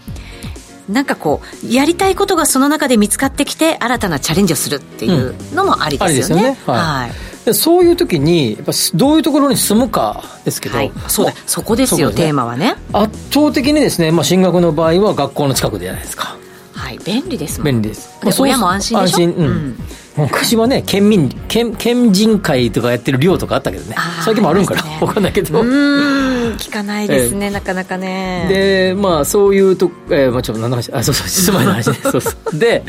なんかこうやりたいことがその中で見つかってきて新たなチャレンジをするっていうのもありですよね。うん、よね。はい、はい、そういう時にやっぱどういうところに住むかですけど、はい、そうだ。そこですよ、ね、テーマはね。圧倒的にですね、まあ、進学の場合は学校の近くじゃないですか。はい。便利ですもん便利です、まあ、親も安心でしょ？安心、うん、うん昔はね県民県県人会とかやってる寮とかあったけどね。最近もあるんかな、ね、分かんないけど。うん聞かないですね、えー、なかなかね。でまあそういうと、えーまあ、ちょっと何の話あそうそう住まいの話ね。そうそう。で、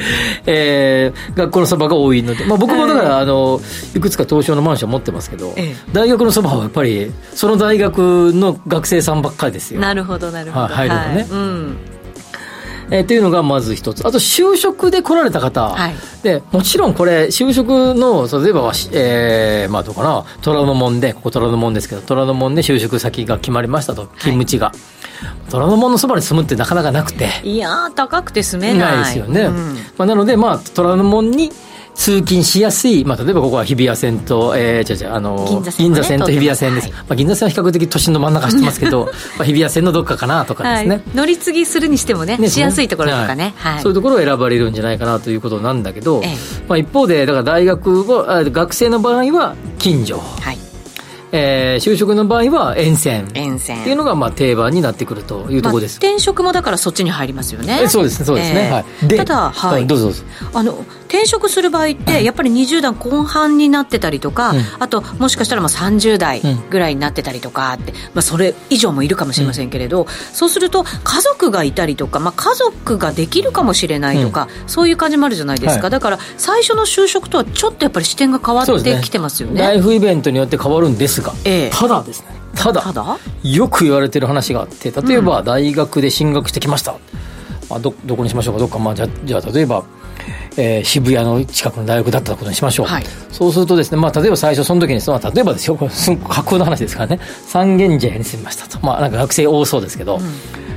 えー、学校のそばが多いので、まあ、僕もだから、はい、あのいくつか東証のマンション持ってますけど、えー、大学のそばはやっぱりその大学の学生さんばっかりですよ。なるほどなるほど、はい、入るのね、はい、うんえー、っていうのがまず一つ。あと、就職で来られた方。はい、で、もちろんこれ、就職の、例えば、えー、まあどうかな、虎ノ門で、ここ虎ノ門ですけど、虎ノ門で就職先が決まりましたと、勤務地が。はい、虎ノ門のそばに住むってなかなかなくて。いや高くて住めない。ないですよね。うん、まあ、なので、まあ、虎ノ門に、通勤しやすい、まあ、例えばここは日比谷線と、えー、違う違う、あの、銀座線,、ね、線と日比谷線です。はい、まあ、銀座線は比較的都心の真ん中走ってますけど、まあ、日比谷線のどっかかなとかですね。はい、乗り継ぎするにしてもね、ねしやすいところとかね、はい、そういうところを選ばれるんじゃないかなということなんだけど、ええ、まあ、一方で、だから大学は、学生の場合は近所。はい。えー、就職の場合は沿線。沿線。っていうのがまあ定番になってくるというところです、まあ、転職もだからそっちに入りますよね。そうですねそうですね、えー、はい、ただ、はい、どうぞどうぞ。あの転職する場合ってやっぱり20代後半になってたりとか、うん、あともしかしたらまあ30代ぐらいになってたりとかって、まあ、それ以上もいるかもしれませんけれど、うん、そうすると家族がいたりとか、まあ、家族ができるかもしれないとか、うん、そういう感じもあるじゃないですか、はい、だから最初の就職とはちょっとやっぱり視点が変わってきてますよね、ね、ライフイベントによって変わるんですが、ええ、ただですねただよく言われてる話があって例えば大学で進学してきました、まあ、どどこにしましょうかどっか、まあ、じゃじゃあ例えばえー、渋谷の近くの大学だったことにしましょう、はい、そうするとですね、まあ、例えば最初その時にその例えばですよこれ架空の話ですからね。三軒茶屋に住みましたと。まあなんか学生多そうですけど、うん、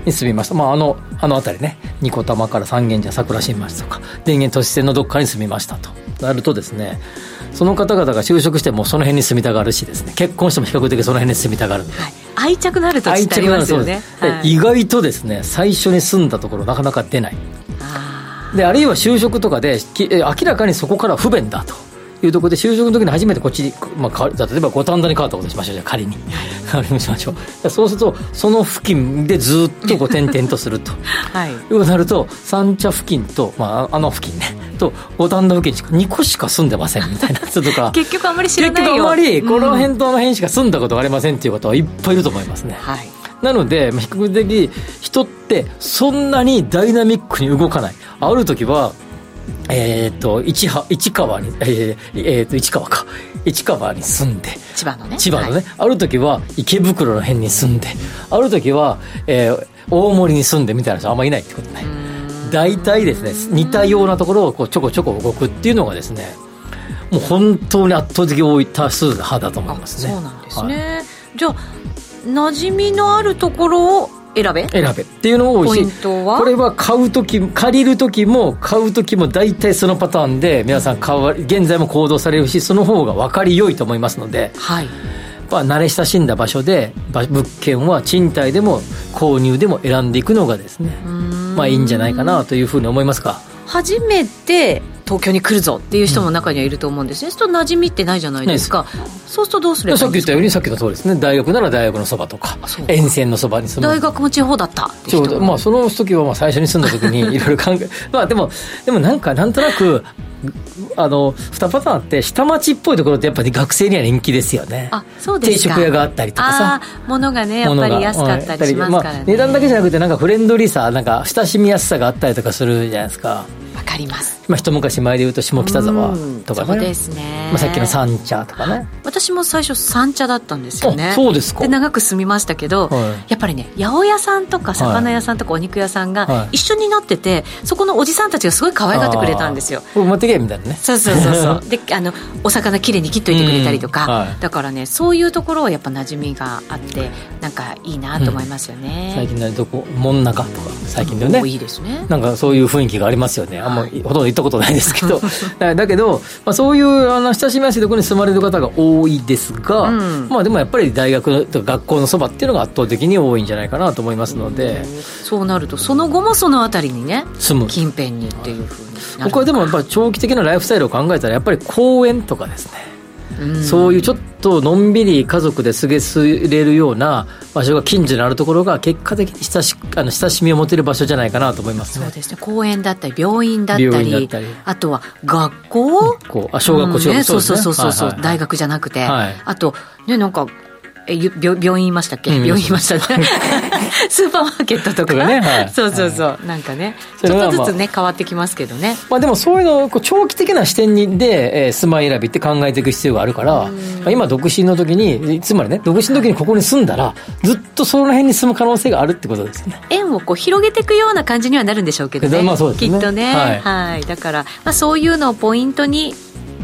に住みました、まあ、あのあの辺りね。二子玉から三軒茶屋桜新町とか電源都市線のどっかに住みましたと。なるとですねその方々が就職してもその辺に住みたがるしですね。結婚しても比較的その辺に住みたがる、はい、愛着のある土地ってありますよね、はい、意外とですね最初に住んだところなかなか出ないであるいは就職とかで明らかにそこから不便だと。いうところで就職の時に初めてこっちに、まあ、例えば五反田に変わったことにしましょうじゃ仮に。仮にしましょう。そうするとその付近でずっとこう点々とすると、はい、いうなると三茶付近と、まあ、あの付近ね。と五反田付近しか2個しか住んでませんみたいな人とか。結局あまり知らないよ。結局あまりこの辺とあの辺しか住んだことがありませんっていう方はいっぱいいると思いますね、はい。なので、比較的人ってそんなにダイナミックに動かない。ある時は、えっ、ー、と、市市川に、えー、えー、と、市川か。市川に住んで。千葉のね。千葉のね。はい、ある時は池袋の辺に住んで。ある時は、えー、大森に住んでみたいな人あんまりいないってことね。大体ですね、似たようなところをこうちょこちょこ動くっていうのがですね、もう本当に圧倒的多い多数派だと思いますね。そうなんですね。はい、じゃあ、馴染みのあるところを選べ？選べ。っていうのが多いしこれは買う時借りる時も買う時も大体そのパターンで皆さん買わ現在も行動されるしその方が分かりよいと思いますので、はい、まあ、慣れ親しんだ場所で物件は賃貸でも購入でも選んでいくのがですねまあいいんじゃないかなというふうに思いますか。初めて東京に来るぞっていう人も中にはいると思うんですね、うん、そうすると馴染みってないじゃないですか、そうするとどうすればさっき言ったようにさっきの通りですね。大学なら大学のそばとか沿線のそばに住む。大学も地方だったって人まあその時はまあ最初に住んだ時にいろいろ考え まあでもでもなんかなんとなくあの2パターンあって下町っぽいところってやっぱり学生には人気ですよね。あそうですか。定食屋があったりとかさ。物がねやっぱり安かったりしますからね、まあ、値段だけじゃなくてなんかフレンドリーさなんか親しみやすさがあったりとかするじゃないですか。わかりますまあ、一昔前でいうと下北沢とかね、そうですね、まあ、さっきの三茶とかね。私も最初三茶だったんですよね。そうですか。で長く住みましたけど、はい、やっぱりね八百屋さんとか魚屋さんとかお肉屋さんが一緒になってて、はい、そこのおじさんたちがすごい可愛がってくれたんですよ。持ってけみたいなね。そうそうそうそう。であのお魚きれいに切っといてくれたりとか、はい、だからねそういうところはやっぱ馴染みがあってなんかいいなと思いますよね、うん、最近ねどこ門中とか最近でね、いいですね。なんかそういう雰囲気がありますよね。あんまり、ほとんど行ったったことないですけど。だけど、まあ、そういうあの親しみやすいところに住まれる方が多いですが、うん、まあでもやっぱり大学とか学校のそばっていうのが圧倒的に多いんじゃないかなと思いますので、そうなるとその後もその辺りにね住む。近辺にっていうふうに僕はでもやっぱり長期的なライフスタイルを考えたらやっぱり公園とかですねそういうちょっとのんびり家族で過ごれるような場所が近所にあるところが結果的に親しあの親しみを持てる場所じゃないかなと思います、ね、そうですね。公園だったり病院だったりあとは学校？あ小学校、小学校、ね、そうそうそうそう、はいはい、大学じゃなくて、はい、あとねなんかえ病病院いましたっけ、うん、病院いましたね。スーパーマーケットとか。ね、はい、そうそうそう、はい、なんかねちょっとずつね変わってきますけどね。まあでもそういうのこう長期的な視点にで、えー、住まい選びって考えていく必要があるから、まあ、今独身の時につまりね独身の時にここに住んだらずっとその辺に住む可能性があるってことですよね。縁をこう広げていくような感じにはなるんでしょうけどね、まあそうですね。きっとね、はい、はい、だから、まあ、そういうのをポイントに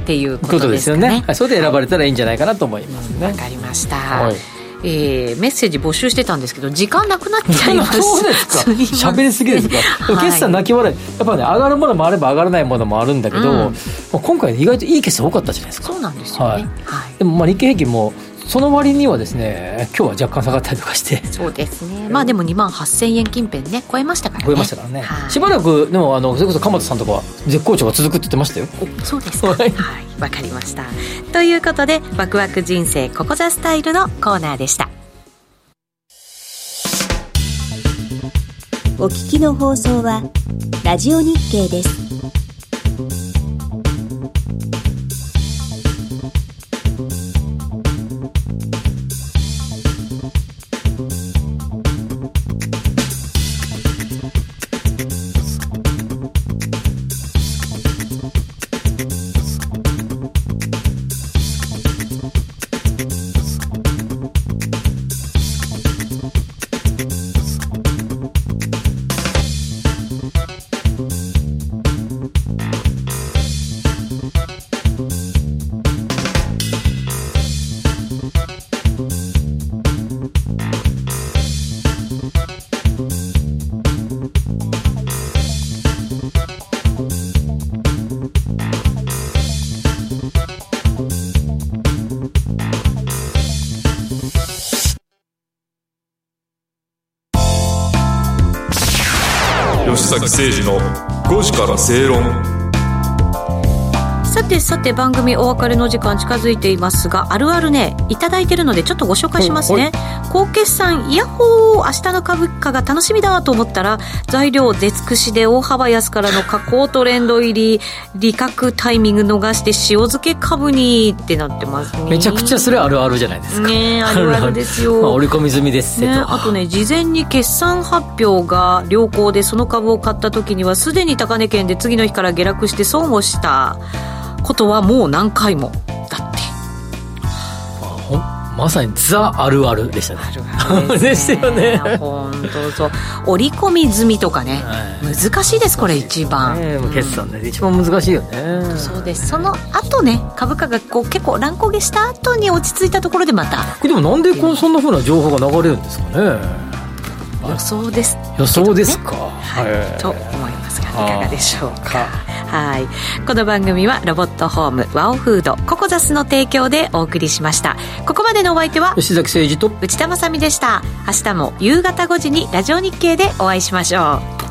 っていうことですよね。はい、それで選ばれたらいいんじゃないかなと思いますね。わ、かりました、はい。えー、メッセージ募集してたんですけど時間なくなっちゃいます。そうですか。喋りすぎですか、はい、決算泣き笑い。やっぱね上がるものもあれば上がらないものもあるんだけど、うん、まあ、今回意外といい決算多かったじゃないですか。そうなんですよね、はい、はい、でもまあ日経平均もその割にはですね今日は若干下がったりとかして。そうですね。まあでも2万8000円近辺ね超えましたからね。超えましたからね、はい、しばらくでもあのそれこそ鎌田さんとかは絶好調が続くって言ってましたよ。そうですか。はい。わ、かりました。ということでワクワク人生ここザスタイルのコーナーでした。お聞きの放送はラジオ日経です。parceiro. さてさて番組お別れの時間近づいていますがあるあるね頂いてるのでちょっとご紹介しますね。高決算イヤホー明日の株価が楽しみだと思ったら材料出尽くしで大幅安からの下降トレンド入り利確タイミング逃して塩漬け株にってなってますね。めちゃくちゃそれあるあるじゃないですか。ねあるあるですよ、ま あ、織り込み済みですねあとね事前に決算発表が良好でその株を買った時にはすでに高値圏で次の日から下落して損をしたことはもう何回も。だって。まさにザあるあるでしたね。あるあるですよね。本当そう。織り込み済みとかね、はい、難しいですこれ一番、ね、決算で、一番難しいよね。そうです。その後ね株価がこう結構乱高下した後に落ち着いたところでまた。でもなんでこうそんなふうな情報が流れるんですかね。予想です、予想ですか、はい、とかがでしょうか？はい。この番組はロボットホームワオフードココザスの提供でお送りしました。ここまでのお相手は吉崎誠二と内田まさでした。明日も夕方5時にラジオ日経でお会いしましょう